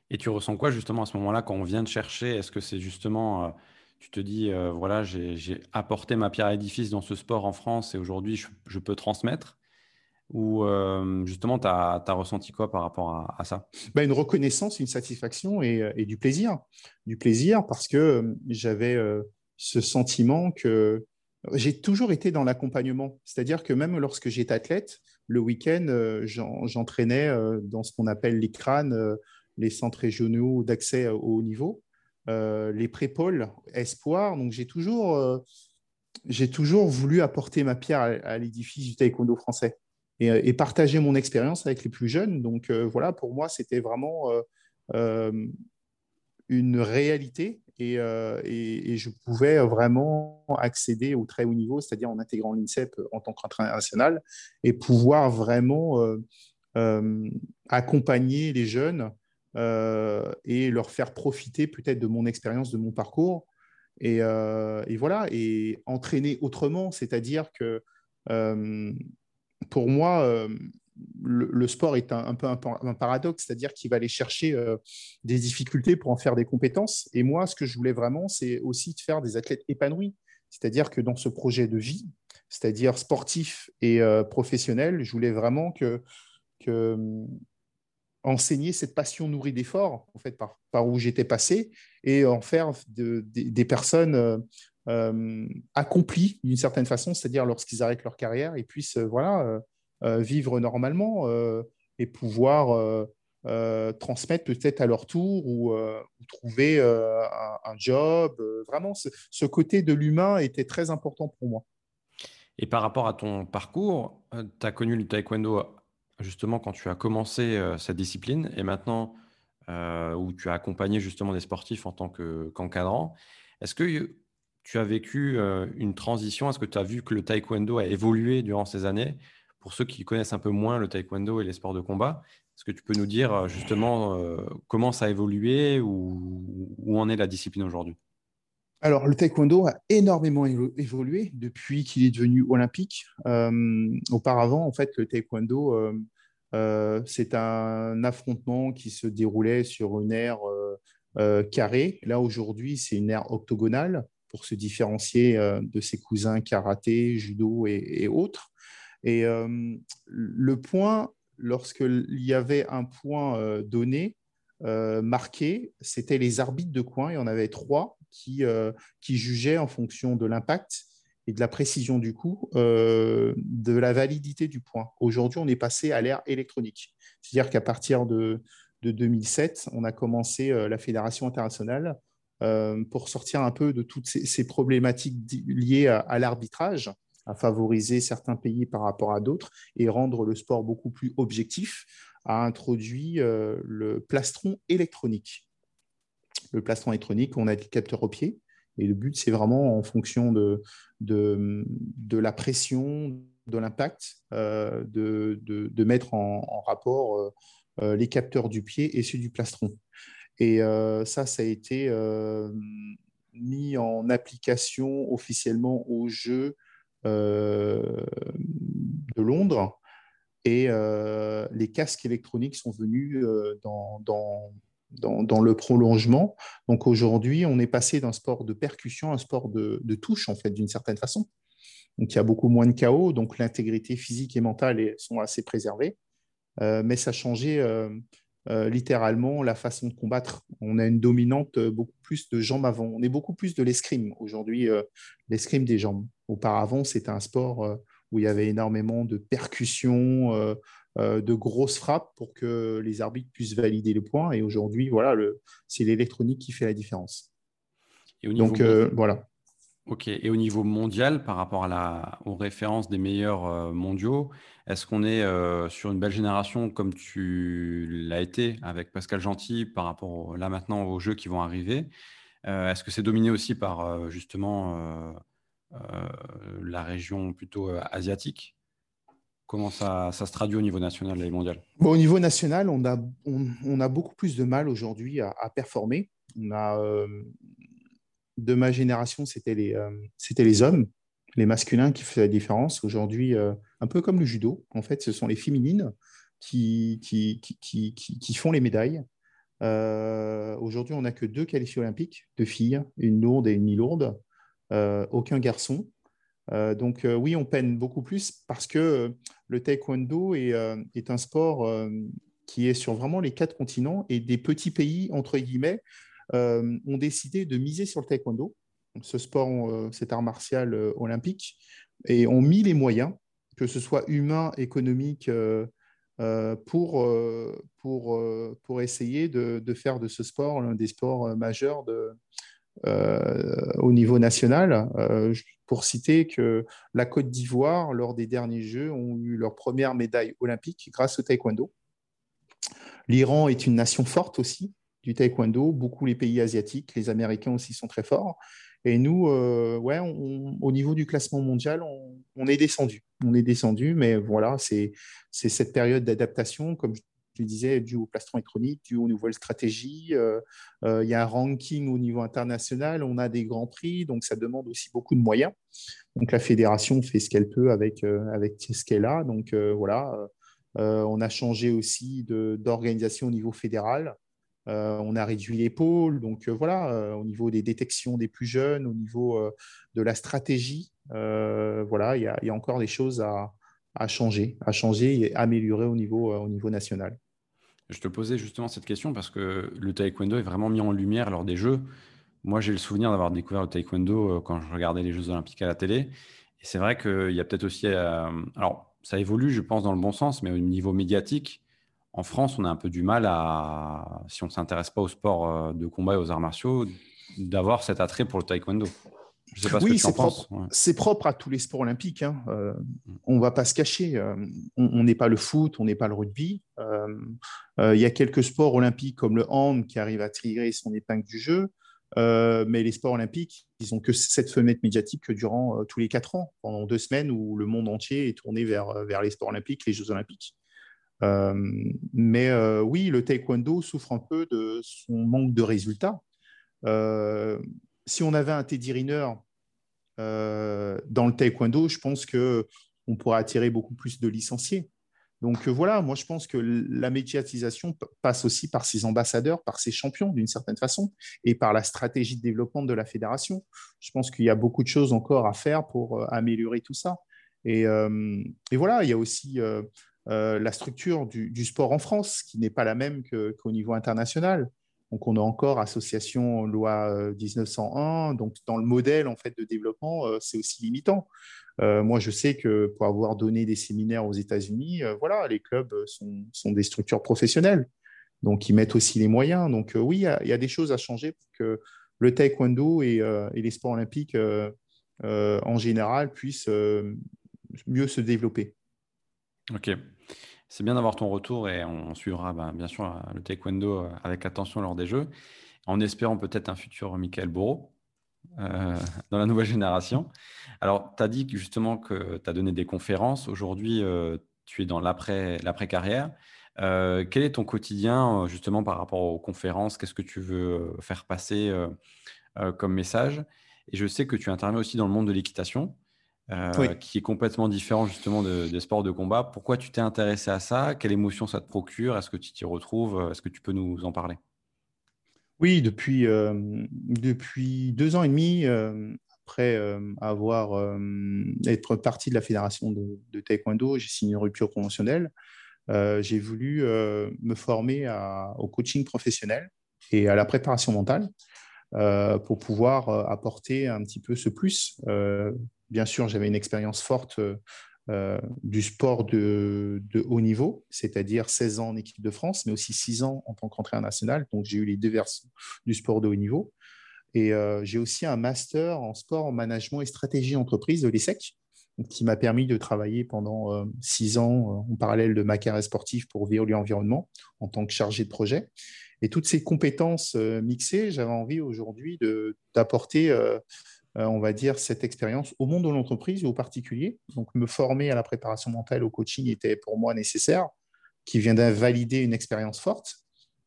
Et tu ressens quoi justement à ce moment-là quand on vient de chercher? Est-ce que c'est justement, tu te dis, voilà, j'ai apporté ma pierre à l'édifice dans ce sport en France et aujourd'hui je, peux transmettre? Ou justement, tu as, ressenti quoi par rapport à, ça? Bah, Une reconnaissance, une satisfaction et, et, du plaisir. Du plaisir parce que j'avais ce sentiment que j'ai toujours été dans l'accompagnement. C'est-à-dire que même lorsque j'étais athlète, le week-end, euh, j'entraînais euh, dans ce qu'on appelle les crânes, euh, les centres régionaux d'accès au haut niveau, les prépôles, espoir. Donc j'ai toujours, j'ai toujours voulu apporter ma pierre à, l'édifice du taekwondo français et, et, partager mon expérience avec les plus jeunes. Donc voilà, pour moi, c'était vraiment une réalité euh, et, je pouvais vraiment accéder au très haut niveau, c'est-à-dire en intégrant l'INSEP en tant qu'international et pouvoir vraiment euh, euh, accompagner les jeunes et leur faire profiter peut-être de mon expérience, de mon parcours. Et, voilà, et entraîner autrement, c'est-à-dire que pour moi, le, sport est un, peu un, paradoxe, c'est-à-dire qu'il va aller chercher euh, des difficultés pour en faire des compétences. Et moi, ce que je voulais vraiment, c'est aussi de faire des athlètes épanouis. C'est-à-dire que dans ce projet de vie, c'est-à-dire sportif et euh, professionnel, je voulais vraiment que, euh, enseigner cette passion nourrie d'efforts, en fait, par, où j'étais passé, et en faire des personnes accomplies d'une certaine façon, c'est-à-dire lorsqu'ils arrêtent leur carrière, ils puissent voilà, euh, vivre normalement euh, et pouvoir euh, transmettre peut-être à leur tour ou, trouver un, job. Vraiment, ce, côté de l'humain était très important pour moi. Et par rapport à ton parcours, tu as connu le taekwondo justement quand tu as commencé cette discipline et maintenant où tu as accompagné justement des sportifs en tant qu'encadrant. Est-ce que tu as vécu une transition? Est-ce que tu as vu que le taekwondo a évolué durant ces années? Pour ceux qui connaissent un peu moins le taekwondo et les sports de combat, est-ce que tu peux nous dire euh, justement euh, comment ça a évolué ou où en est la discipline aujourd'hui? Alors, le taekwondo a énormément évolué depuis qu'il est devenu olympique. Euh, auparavant, en fait, le taekwondo, c'est un affrontement qui se déroulait sur une aire carrée. Là, aujourd'hui, c'est une aire octogonale pour se différencier de ses cousins karaté, judo et autres. Et euh, le point, lorsqu'il y avait un point euh, donné, euh, marqué, c'était les arbitres de coin. Il y en avait trois qui, qui jugeaient en fonction de l'impact et de la précision du coup, de la validité du point. Aujourd'hui, on est passé à l'ère électronique. C'est-à-dire qu'à partir de, de, 2007, on a commencé la Fédération internationale pour sortir un peu de toutes ces, problématiques liées à l'arbitrage à favoriser certains pays par rapport à d'autres et rendre le sport beaucoup plus objectif, a introduit euh, le plastron électronique. Le plastron électronique, on a des capteurs au pied, et le but, c'est vraiment en fonction de, de, la pression, de l'impact, euh, de, de, mettre en, rapport euh, les capteurs du pied et ceux du plastron. Et ça, ça a été mis en application officiellement au jeu de Londres. Et euh, les casques électroniques sont venus euh, dans, dans, dans, le prolongement. Donc aujourd'hui, on est passé d'un sport de percussion à un sport de, de touche, en fait, d'une certaine façon. Donc il y a beaucoup moins de chaos, donc l'intégrité physique et mentale sont assez préservées. mais ça a changé littéralement la façon de combattre. On a une dominante beaucoup plus de jambes avant. On est beaucoup plus de l'escrime aujourd'hui, l'escrime des jambes. Auparavant, c'était un sport euh, où il y avait énormément de percussions, euh, euh, de grosses frappes pour que les arbitres puissent valider le point. Et aujourd'hui, voilà, c'est l'électronique qui fait la différence. Donc voilà. Ok. Et au niveau mondial, par rapport à la, aux références des meilleurs mondiaux, est-ce qu'on est, sur une belle génération comme tu l'as été avec Pascal Gentil par rapport là maintenant aux jeux qui vont arriver? Est-ce que c'est dominé aussi par justement la région plutôt asiatique? Comment ça, se traduit au niveau national et mondial? Au niveau national, on a, beaucoup plus de mal aujourd'hui à, performer. De ma génération, c'était les hommes les masculins qui font la différence. Aujourd'hui, euh, un peu comme le judo, en fait, ce sont les féminines qui, qui, qui, qui font les médailles. Euh, aujourd'hui, on n'a que deux qualifiés olympiques, deux filles, une lourde et une mi-lourde, euh, aucun garçon. donc oui, on peine beaucoup plus parce que le taekwondo est, est un sport qui est sur vraiment les quatre continents et des petits pays, entre guillemets, ont décidé de miser sur le taekwondo ce sport, euh, cet art martial euh, olympique, et ont mis les moyens, que ce soit humain, économique, euh, pour, pour, pour essayer de, faire de ce sport l'un des sports majeurs de, au niveau national. pour citer que la Côte d'Ivoire, lors des derniers Jeux, ont eu leur première médaille olympique grâce au taekwondo. L'Iran est une nation forte aussi du taekwondo. Beaucoup les pays asiatiques, les Américains aussi sont très forts. Et nous, euh, ouais, au niveau du classement mondial, on, est descendu. On est descendu, mais voilà, c'est cette période d'adaptation, comme je disais, dû au plastron électronique, dû aux nouvelles stratégies. Euh, euh, il y a un ranking au niveau international, on a des grands prix, donc ça demande aussi beaucoup de moyens. Donc la fédération fait ce qu'elle peut avec, avec ce qu'elle a. Donc voilà, on a changé aussi d'organisation au niveau fédéral. Euh, on a réduit pôles. Donc euh, voilà, euh, au niveau des détections des plus jeunes, au niveau de la stratégie, voilà, il y, a encore des choses à, changer, à changer et améliorer au niveau, au niveau national. Je te posais justement cette question parce que le taekwondo est vraiment mis en lumière lors des Jeux. Moi, j'ai le souvenir d'avoir découvert le taekwondo quand je regardais les Jeux olympiques à la télé. Et c'est vrai qu'il y a peut-être aussi... alors, ça évolue, je pense, dans le bon sens, mais au niveau médiatique, en France, on a un peu du mal à, si on ne s'intéresse pas au sport euh, de combat et aux arts martiaux, d'avoir cet attrait pour le taekwondo. Je sais pas oui, c'est propre. C'est propre à tous les sports olympiques. Hein. Euh, mm. on ne va pas se cacher. Euh, on n'est pas le foot, on n'est pas le rugby. Il y a quelques sports olympiques comme le hand qui arrivent à tirer son épingle du jeu. mais les sports olympiques, ils n'ont que cette fenêtre médiatique que durant tous les quatre ans, pendant deux semaines où le monde entier est tourné vers, vers les sports olympiques, les Jeux olympiques. Euh, mais euh, oui, le taekwondo souffre un peu de son manque de résultats. Euh, si on avait un Teddy Riner dans le taekwondo, je pense qu'on pourrait attirer beaucoup plus de licenciés. Donc voilà, moi je pense que la médiatisation passe aussi par ses ambassadeurs, par ses champions d'une certaine façon, et par la stratégie de développement de la fédération. Je pense qu'il y a beaucoup de choses encore à faire pour améliorer tout ça. Et voilà, il y a aussi euh, la structure du, sport en France, qui n'est pas la même qu'au niveau international. Donc, on a encore association loi 1901. Euh, Donc, dans le modèle en fait de développement, euh, c'est aussi limitant. moi, je sais que pour avoir donné des séminaires aux États-Unis, voilà, les clubs sont, des structures professionnelles. Donc, ils mettent aussi les moyens. Donc, oui, il y, a des choses à changer pour que le taekwondo et, et les sports olympiques en général puissent mieux se développer. Ok. C'est bien d'avoir ton retour et on suivra ben, bien sûr le taekwondo euh, avec attention lors des Jeux, en espérant peut-être un futur Michael Boro euh, dans la nouvelle génération. Alors, tu as dit justement que tu as donné des conférences. Aujourd'hui, euh, tu es dans l'après-carrière. quel est ton quotidien justement par rapport aux conférences? Qu'est-ce que tu veux faire passer comme message? Et je sais que tu interviens aussi dans le monde de l'équitation. Euh, qui est complètement différent justement des sports de combat. Pourquoi tu t'es intéressé à ça? Quelle émotion ça te procure? Est-ce que tu t'y retrouves? Est-ce que tu peux nous en parler? Oui, depuis, euh, depuis deux ans et demi, euh, après avoir être partie de la fédération de, taekwondo, j'ai signé une rupture conventionnelle. j'ai voulu me former au coaching professionnel et à la préparation mentale. pour pouvoir apporter un petit peu ce plus bien sûr, j'avais une expérience forte euh, du sport de, haut niveau, c'est-à-dire 16 ans en équipe de France, mais aussi 6 ans en tant qu'entraîneur national. Donc, j'ai eu les deux versions du sport de haut niveau. Et euh, j'ai aussi un master en sport, management et stratégie entreprise de l'ESSEC, qui m'a permis de travailler pendant euh, six ans en parallèle de ma carrière sportive pour Veolia Environnement en tant que chargé de projet. Et toutes ces compétences mixées, j'avais envie aujourd'hui d'apporter, on va dire, cette expérience au monde de l'entreprise et aux particuliers. Donc, me former à la préparation mentale, au coaching était pour moi nécessaire, qui vient d'invalider une expérience forte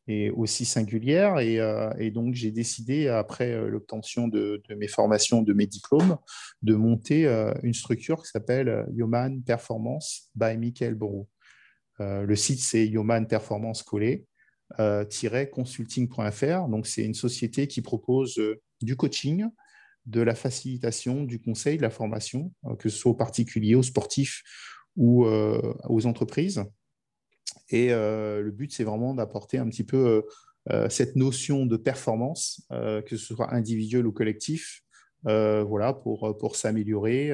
et aussi singulière. Et, euh, donc, j'ai décidé, après euh, l'obtention de, mes formations, de mes diplômes, de monter euh, une structure qui s'appelle Human Performance by Michael Borou. le site, c'est Human Performance Collé. consulting.fr. Donc, c'est une société qui propose du coaching, de la facilitation, du conseil, de la formation, que ce soit aux particuliers, aux sportifs ou aux entreprises. Et euh, le but, c'est vraiment d'apporter un petit peu euh, euh, cette notion de performance, que ce soit individuel ou collectif, voilà, pour, pour s'améliorer,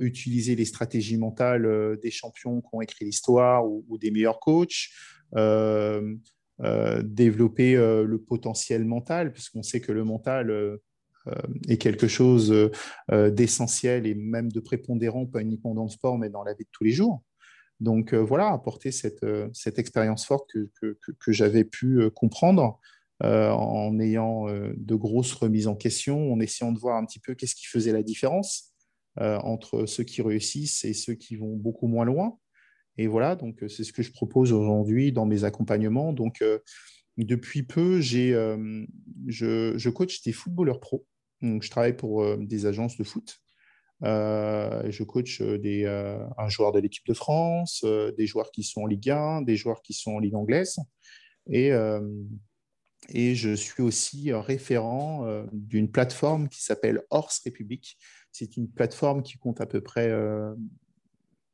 utiliser les stratégies mentales des champions qui ont écrit l'histoire ou, des meilleurs coachs, développer le potentiel mental, puisqu'on sait que le mental est quelque chose d'essentiel et même de prépondérant, pas uniquement dans le sport, mais dans la vie de tous les jours. Donc euh, voilà, apporter cette, euh, cette expérience forte que, que, j'avais pu euh, comprendre en ayant de grosses remises en question, en essayant de voir un petit peu qu'est-ce qui faisait la différence entre ceux qui réussissent et ceux qui vont beaucoup moins loin. Et voilà, donc c'est ce que je propose aujourd'hui dans mes accompagnements. Donc depuis peu, je, je, coach des footballeurs pro. Je travaille pour des agences de foot euh, je coach euh, euh, un joueur de l'équipe de France, des joueurs qui sont en Ligue 1, des joueurs qui sont en Ligue anglaise. Et, je suis aussi référent d'une plateforme qui s'appelle Horse République. C'est une plateforme qui compte à peu près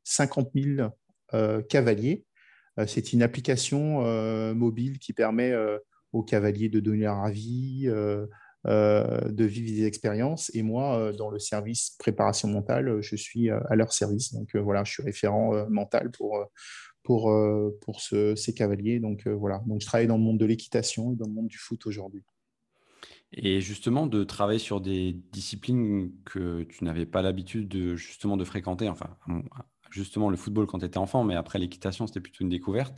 50 000 cavaliers. C'est une application mobile qui permet aux cavaliers de donner leur avis, euh, de vivre des expériences. Et moi, euh, dans le service préparation mentale, je suis euh, à leur service. Donc voilà, je suis référent mental pour, pour, pour ces cavaliers. Donc voilà, donc je travaille dans le monde de l'équitation et dans le monde du foot aujourd'hui. Et justement, de travailler sur des disciplines que tu n'avais pas l'habitude de, justement de fréquenter, enfin, justement le football quand tu étais enfant, mais après l'équitation, c'était plutôt une découverte.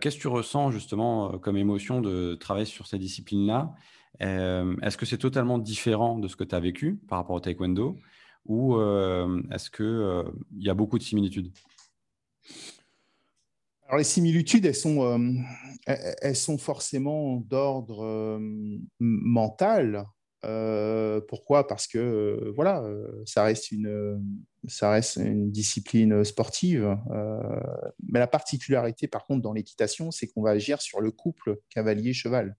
Qu'est-ce que tu ressens justement comme émotion de travailler sur ces disciplines-là? Euh, est-ce que c'est totalement différent de ce que tu as vécu par rapport au taekwondo ou euh, est-ce qu'il euh, y a beaucoup de similitudes? Alors les similitudes, elles sont, elles sont forcément d'ordre mental. pourquoi? Parce que voilà, ça reste une, ça reste une discipline sportive. mais la particularité, par contre, dans l'équitation, c'est qu'on va agir sur le couple cavalier-cheval.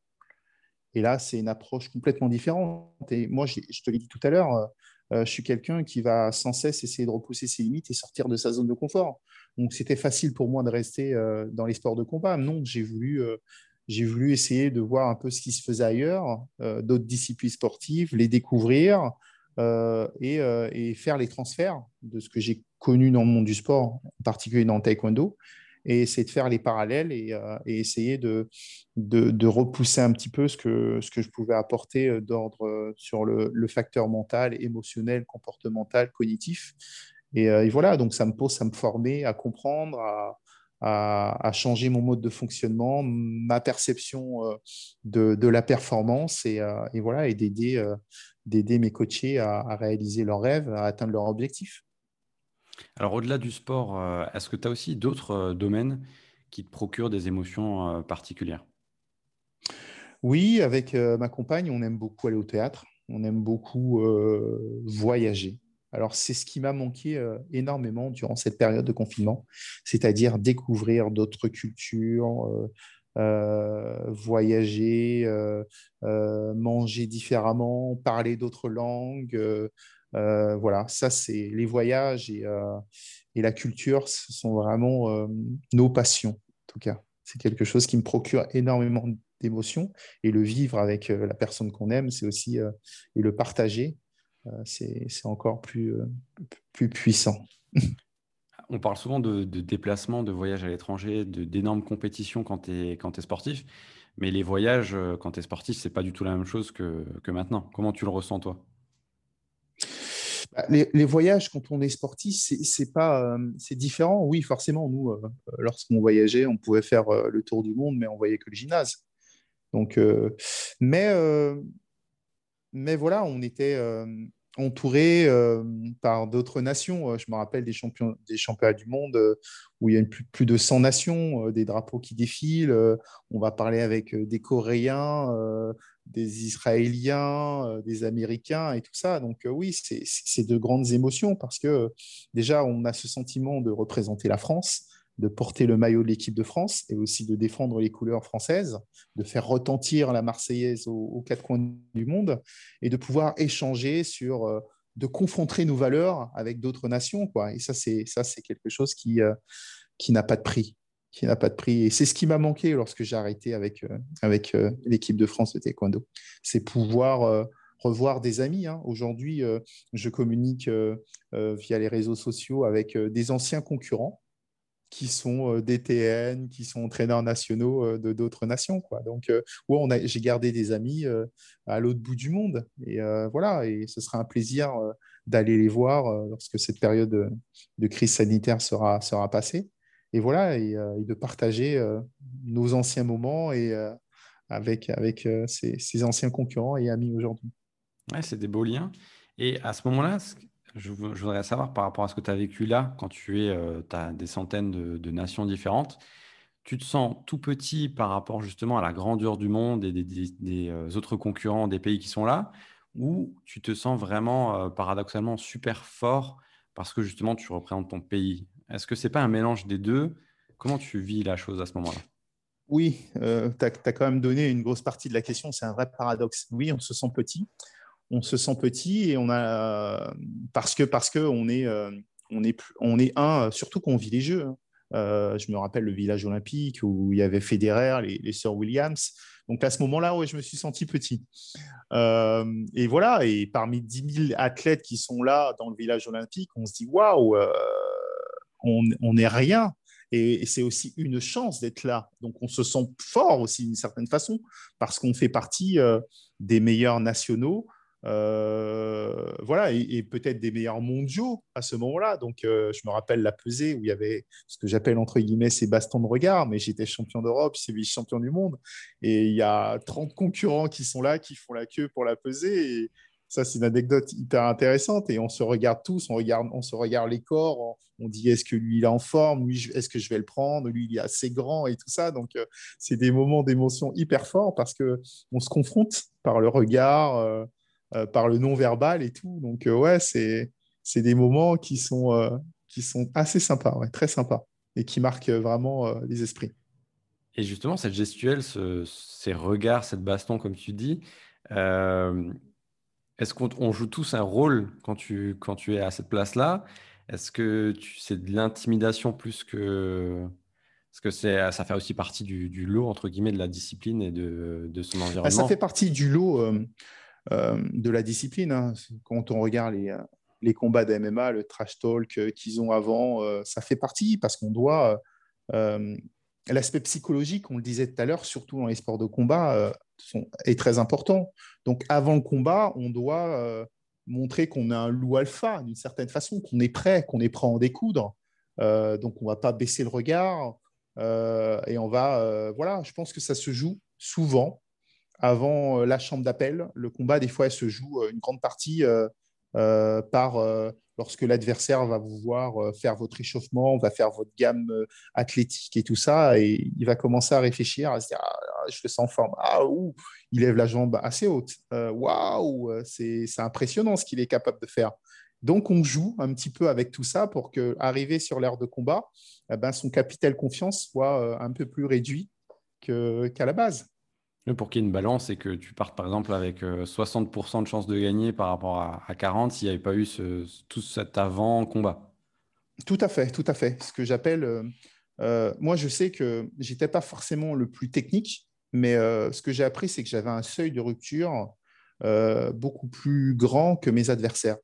Et là, c'est une approche complètement différente. Et moi, je, te l'ai dit tout à l'heure, euh, euh, je suis quelqu'un qui va sans cesse essayer de repousser ses limites et sortir de sa zone de confort. Donc, c'était facile pour moi de rester euh, dans les sports de combat. Non, j'ai voulu, voulu essayer de voir un peu ce qui se faisait ailleurs, d'autres disciplines sportives, les découvrir et, et, faire les transferts de ce que j'ai connu dans le monde du sport, en particulier dans le taekwondo, et essayer de faire les parallèles et, euh, essayer de, repousser un petit peu ce que, ce que je pouvais apporter euh, d'ordre euh, sur le, facteur mental, émotionnel, comportemental, cognitif. Et, voilà, donc ça me pose à me former, à comprendre, à, changer mon mode de fonctionnement, ma perception de, la performance et, voilà, et d'aider, d'aider mes coachés à, à réaliser leurs rêves, à atteindre leurs objectifs. Alors, au-delà du sport, euh, est-ce que tu as aussi d'autres euh, domaines qui te procurent des émotions euh, particulières? Oui, avec ma compagne, on aime beaucoup aller au théâtre, on aime beaucoup voyager. Alors, c'est ce qui m'a manqué énormément durant cette période de confinement, c'est-à-dire découvrir d'autres cultures, voyager, manger différemment, parler d'autres langues, euh, voilà, ça, c'est les voyages et, euh, et, la culture, ce sont vraiment euh, nos passions, en tout cas. C'est quelque chose qui me procure énormément d'émotions. Et le vivre avec la personne qu'on aime, c'est aussi, et le partager, c'est encore plus, plus puissant. On parle souvent de, déplacements, de voyages à l'étranger, d'énormes compétitions quand tu es, es, sportif. Mais les voyages, quand tu es sportif, c'est pas du tout la même chose que, que maintenant. Comment tu le ressens, toi? Les, voyages, quand on est sportif, c'est pas, euh, c'est différent. Oui, forcément, nous, euh, lorsqu'on voyageait, on pouvait faire euh, le tour du monde, mais on voyait que le gymnase. Donc, mais, mais voilà, on était entouré par d'autres nations. Je me rappelle des, champions, des championnats du monde où il y a plus, plus de 100 nations, des drapeaux qui défilent. on va parler avec des Coréens, des Israéliens, des Américains et tout ça. Donc oui, c'est de grandes émotions parce que déjà, on a ce sentiment de représenter la France de porter le maillot de l'équipe de France et aussi de défendre les couleurs françaises, de faire retentir la Marseillaise aux, quatre coins du monde et de pouvoir échanger sur, euh, de confronter nos valeurs avec d'autres nations. Quoi. Et ça, c'est quelque chose qui, euh, qui n'a pas de prix. Qui n'a pas de prix. Et c'est ce qui m'a manqué lorsque j'ai arrêté avec, euh, avec l'équipe de France de taekwondo. C'est pouvoir revoir des amis. Hein. Aujourd'hui, je communique via les réseaux sociaux avec des anciens concurrents qui sont euh, DTN, qui sont entraîneurs nationaux euh, de d'autres nations. Donc, euh, j'ai gardé des amis à l'autre bout du monde. Et voilà, et ce sera un plaisir d'aller les voir lorsque cette période de, crise sanitaire sera, sera passée. Et voilà, et, de partager nos anciens moments et avec, avec ces, anciens concurrents et amis aujourd'hui. Ouais, c'est des beaux liens. Et à ce moment-là, je, voudrais savoir par rapport à ce que tu as vécu là, quand tu es, euh, as des centaines de, nations différentes, tu te sens tout petit par rapport justement à la grandeur du monde et des, euh, autres concurrents des pays qui sont là, ou tu te sens vraiment euh, paradoxalement super fort parce que justement tu représentes ton pays Est-ce que c'est pas un mélange des deux? Comment tu vis la chose à ce moment-là? Oui, tu as, quand même donné une grosse partie de la question, c'est un vrai paradoxe. Oui, on se sent petit on se sent petit et on a parce que parce que est euh, on est on est un surtout quand on vit les jeux. Hein. Euh, je me rappelle le village olympique où il y avait Federer, les, les sœurs Williams. Donc à ce moment-là, ouais, je me suis senti petit. Euh, et voilà, et parmi 10 000 athlètes qui sont là dans le village olympique, on se dit waouh, on n'est rien. Et, c'est aussi une chance d'être là. Donc on se sent fort aussi d'une certaine façon parce qu'on fait partie des meilleurs nationaux euh, voilà, et, peut-être des meilleurs mondiaux à ce moment-là. Donc, euh, je me rappelle la pesée où il y avait ce que j'appelle entre guillemets ces bastons de regard, mais j'étais champion d'Europe, c'est vice-champion du monde. Et il y a 30 concurrents qui sont là, qui font la queue pour la pesée. Ça, c'est une anecdote hyper intéressante. Et on se regarde tous, on, regarde, on se regarde les corps, on, dit est-ce que lui, il est en forme, lui, est-ce que je vais le prendre, lui, il est assez grand et tout ça. Donc, euh, c'est des moments d'émotion hyper forts parce qu'on se confronte par le regard euh, par le non-verbal et tout. Donc, euh, ouais, c'est des moments qui sont, euh, qui sont assez sympas, très sympas, et qui marquent vraiment les esprits. Et justement, cette gestuelle, ces regards, cette baston, comme tu dis, est-ce qu'on joue tous un rôle quand tu, quand tu es à cette place-là? Est-ce que c'est de l'intimidation plus que... Parce que ça fait aussi partie du, lot, entre guillemets, de la discipline et de, de son bah, environnement? Ça fait partie du lot. Euh, de la discipline. Hein. Quand on regarde les, euh, les combats d'MMA, le trash talk euh, qu'ils ont avant, ça fait partie parce qu'on doit. L'aspect psychologique, on le disait tout à l'heure, surtout dans les sports de combat, est très important. Donc avant le combat, on doit montrer qu'on a un loup alpha d'une certaine façon, qu'on est prêt, qu'on est prêt à en découdre. donc on ne va pas baisser le regard et on va. voilà, je pense que ça se joue souvent avant euh, la chambre d'appel. Le combat, des fois, se joue euh, une grande partie euh, par lorsque l'adversaire va vous voir faire votre échauffement, va faire votre gamme athlétique et tout ça, et il va commencer à réfléchir, à se dire ah, je le sens en forme, ah ouh, il lève la jambe assez haute, waouh, c'est impressionnant ce qu'il est capable de faire. Donc on joue un petit peu avec tout ça pour que, arrivé sur l'aire de combat, eh ben, son capital confiance soit un peu plus réduit qu'à la base. Pour qu'il y ait une balance et que tu partes par exemple avec 60% euh, de chances de gagner par rapport à, 40 s'il n'y avait pas eu tout cet avant-combat. Tout à fait, tout à fait. Ce que j'appelle, euh, euh, moi je sais que j'étais pas forcément le plus technique, mais ce que j'ai appris, c'est que j'avais un seuil de rupture beaucoup plus grand que mes adversaires.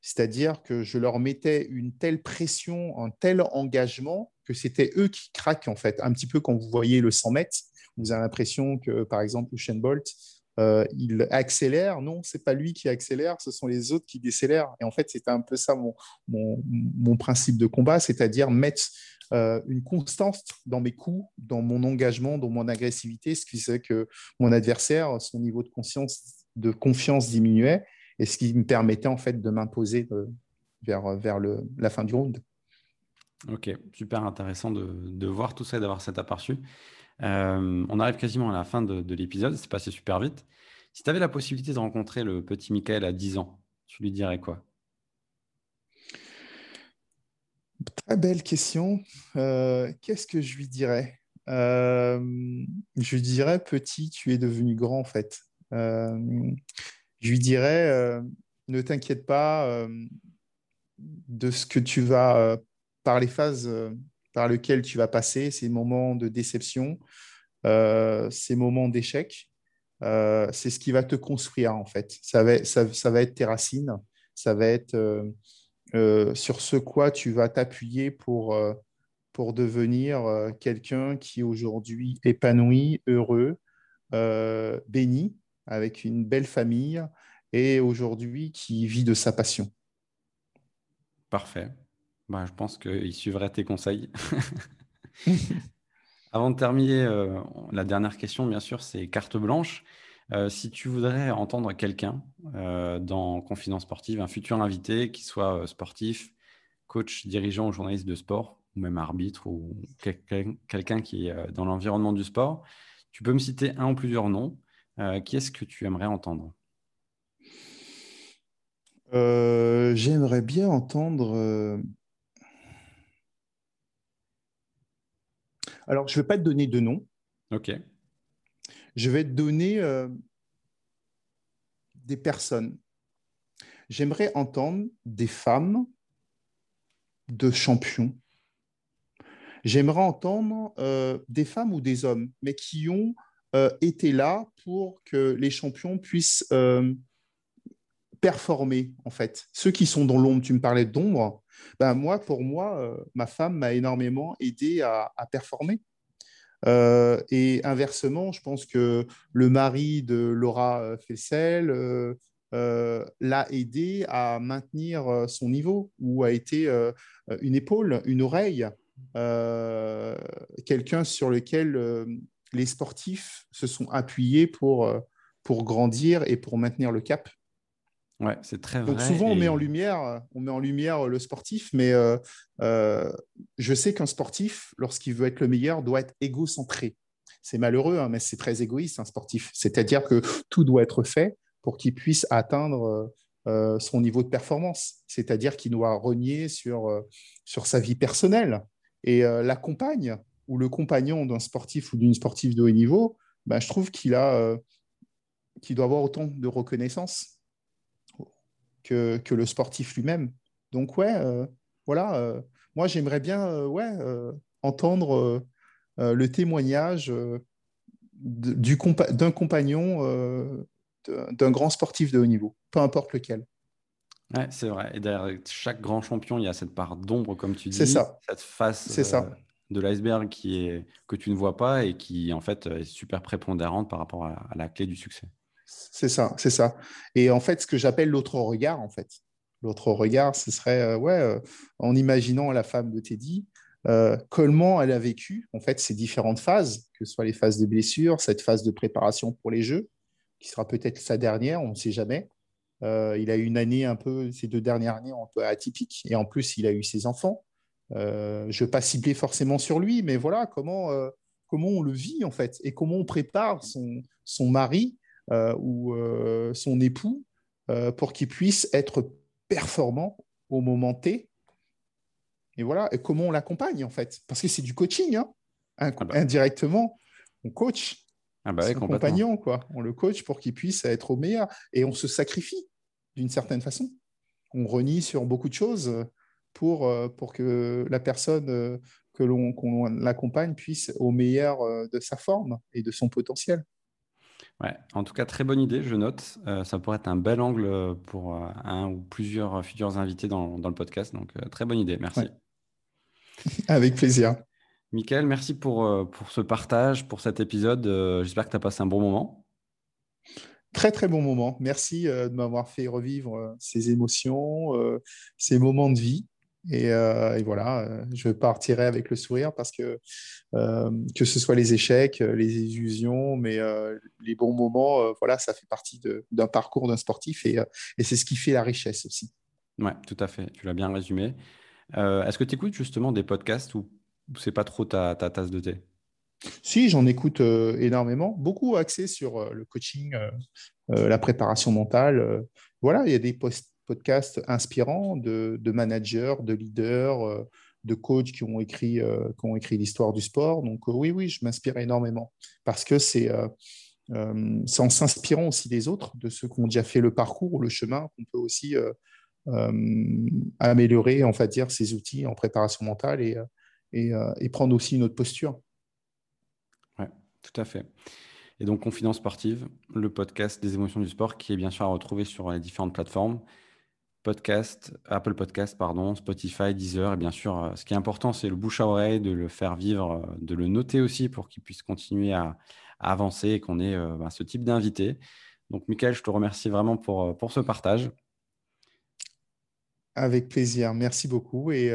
C'est-à-dire que je leur mettais une telle pression, un tel engagement que c'était eux qui craquent en fait. Un petit peu quand vous voyez le 100 mètres, vous avez l'impression que, par exemple, Usain Bolt, il accélère. Non, c'est pas lui qui accélère, ce sont les autres qui décélèrent. Et en fait, c'était un peu ça mon, mon, principe de combat, c'est-à-dire mettre une constance dans mes coups, dans mon engagement, dans mon agressivité, ce qui fait que mon adversaire, son niveau de conscience, de confiance diminuait, et ce qui me permettait en fait de m'imposer vers, vers le, la fin du round. Ok, super intéressant de, de voir tout ça et d'avoir cet aperçu. Euh, on arrive quasiment à la fin de, l'épisode, c'est passé super vite. Si tu avais la possibilité de rencontrer le petit Michael à 10 ans, tu lui dirais quoi? Très belle question. Euh, qu'est-ce que je lui dirais? Euh, Je lui dirais, petit, tu es devenu grand en fait. je lui dirais, ne t'inquiète pas de ce que tu vas, par les phases par lequel tu vas passer, ces moments de déception, euh, ces moments d'échec, euh, c'est ce qui va te construire en fait. Ça va, être tes racines, ça va être euh, sur ce quoi tu vas t'appuyer pour, pour devenir quelqu'un qui est aujourd'hui épanoui, heureux, béni, avec une belle famille et aujourd'hui qui vit de sa passion. Parfait. Bah, je pense qu'il suivrait tes conseils. Avant de terminer, euh, la dernière question, bien sûr, c'est carte blanche. Euh, si tu voudrais entendre quelqu'un euh, dans Confidence Sportive, un futur invité, qui soit sportif, coach, dirigeant ou journaliste de sport, ou même arbitre, ou quelqu'un qui est dans l'environnement du sport, tu peux me citer un ou plusieurs noms. qui est-ce que tu aimerais entendre? J'aimerais bien entendre Alors, je ne vais pas te donner de nom. OK. Je vais te donner euh, des personnes. J'aimerais entendre des femmes de champions. J'aimerais entendre euh, des femmes ou des hommes, mais qui ont euh, été là pour que les champions puissent performer, en fait. Ceux qui sont dans l'ombre, tu me parlais d'ombre, ben moi, pour moi, euh, ma femme m'a énormément aidé à, performer. Euh, et inversement, je pense que le mari de Laura euh, Fessel l'a aidé à maintenir son niveau ou a été une épaule, une oreille, quelqu'un sur lequel les sportifs se sont appuyés pour, pour grandir et pour maintenir le cap. Ouais, c'est très vrai. Donc souvent, on, met en lumière, on met en lumière le sportif, mais euh, euh, je sais qu'un sportif, lorsqu'il veut être le meilleur, doit être égocentré. C'est malheureux, hein, mais c'est très égoïste, un sportif. C'est-à-dire que tout doit être fait pour qu'il puisse atteindre euh, son niveau de performance. C'est-à-dire qu'il doit renier sur, sur sa vie personnelle. Et la compagne ou le compagnon d'un sportif ou d'une sportive de haut niveau, ben, je trouve qu'il a, qu'il doit avoir autant de reconnaissance que, que le sportif lui-même. Donc, ouais, euh, voilà, euh, moi j'aimerais bien euh, ouais, entendre le témoignage d'un compagnon d'un grand sportif de haut niveau, peu importe lequel. Ouais, c'est vrai. Et derrière chaque grand champion, il y a cette part d'ombre, comme tu dis. C'est ça. Cette face ça. de l'iceberg qui est, que tu ne vois pas et qui, en fait, est super prépondérante par rapport à la clé du succès. C'est ça, c'est ça. Et en fait, ce que j'appelle l'autre regard, en fait. L'autre regard, ce serait, euh, ouais, euh, en imaginant la femme de Teddy, euh, comment elle a vécu, en fait, ces différentes phases, que ce soit les phases de blessure, cette phase de préparation pour les Jeux, qui sera peut-être sa dernière, on ne sait jamais. il a eu une année un peu, ces deux dernières années un peu atypiques, et en plus, il a eu ses enfants. je ne veux pas cibler forcément sur lui, mais voilà comment, comment on le vit, en fait, et comment on prépare son, son mari ou euh, son époux euh, pour qu'il puisse être performant au moment T. Et voilà, et comment on l'accompagne en fait? Parce que c'est du coaching, hein. ah bah. indirectement, on coach ah bah son compagnon, quoi. On le coach pour qu'il puisse être au meilleur et on se sacrifie d'une certaine façon. On renie sur beaucoup de choses pour, pour que la personne que l'on l'accompagne puisse au meilleur de sa forme et de son potentiel. Ouais, en tout cas, très bonne idée, je note. Euh, ça pourrait être un bel angle pour euh, un ou plusieurs futurs invités dans, le podcast. Donc, euh, très bonne idée, merci. Avec plaisir. Michael, merci pour, pour ce partage, pour cet épisode. J'espère que tu as passé un bon moment. Très, très bon moment. Merci de m'avoir fait revivre ces émotions, ces moments de vie. Et, voilà, je partirai avec le sourire parce que que ce soit les échecs, les illusions, mais les bons moments, voilà, ça fait partie d'un parcours d'un sportif et, et c'est ce qui fait la richesse aussi. Ouais, tout à fait. Tu l'as bien résumé. Est-ce que tu écoutes justement des podcasts ou c'est pas trop ta, ta tasse de thé? Si, j'en écoute euh, énormément, beaucoup axé sur euh, le coaching, euh, la préparation mentale. voilà, il y a des podcasts inspirants de, managers, de leaders, de coachs qui ont écrit, ont écrit l'histoire du sport. Donc oui, oui, je m'inspire énormément parce que c'est en s'inspirant aussi des autres, de ceux qui ont déjà fait le parcours ou le chemin, qu'on peut aussi améliorer, dire, ces outils en préparation mentale et, et prendre aussi une autre posture. Tout à fait. Et donc, Confidence Sportive, le podcast des émotions du sport qui est bien sûr à retrouver sur les différentes plateformes. Podcast, Apple Podcast, pardon, Spotify, Deezer. Et bien sûr, euh, ce qui est important, c'est le bouche à oreille, de le faire vivre, euh, de le noter aussi pour qu'il puisse continuer à, avancer et qu'on ait euh, bah, ce type d'invité. Donc, Michael, je te remercie vraiment pour, pour ce partage. Avec plaisir. Merci beaucoup et,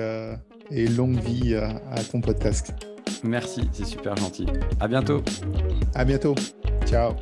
et longue vie à ton podcast. Merci, c'est super gentil. À bientôt. À bientôt. Ciao.